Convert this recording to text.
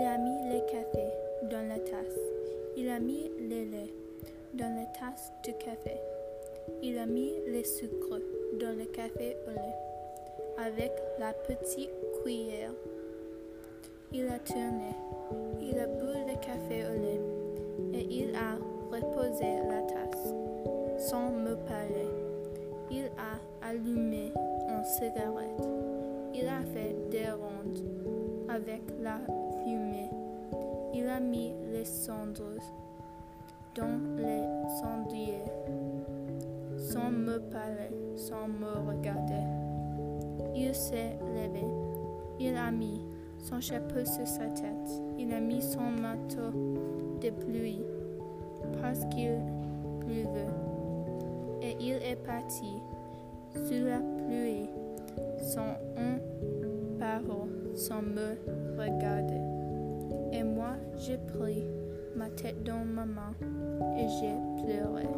Il a mis le café dans la tasse. Il a mis le lait dans la tasse de café. Il a mis le sucre dans le café au lait avec la petite cuillère. Il a tourné. Il a bu le café au lait et il a reposé la tasse sans me parler. Il a allumé une cigarette. Il a fait des rondes avec la fumée. Mis les cendres dans les cendriers sans me parler, sans me regarder. Il s'est levé. Il a mis son chapeau sur sa tête. Il a mis son manteau de pluie parce qu'il pleuvait. Et il est parti sous la pluie sans un parole, sans me regarder. J'ai pris ma tête dans ma main et j'ai pleuré.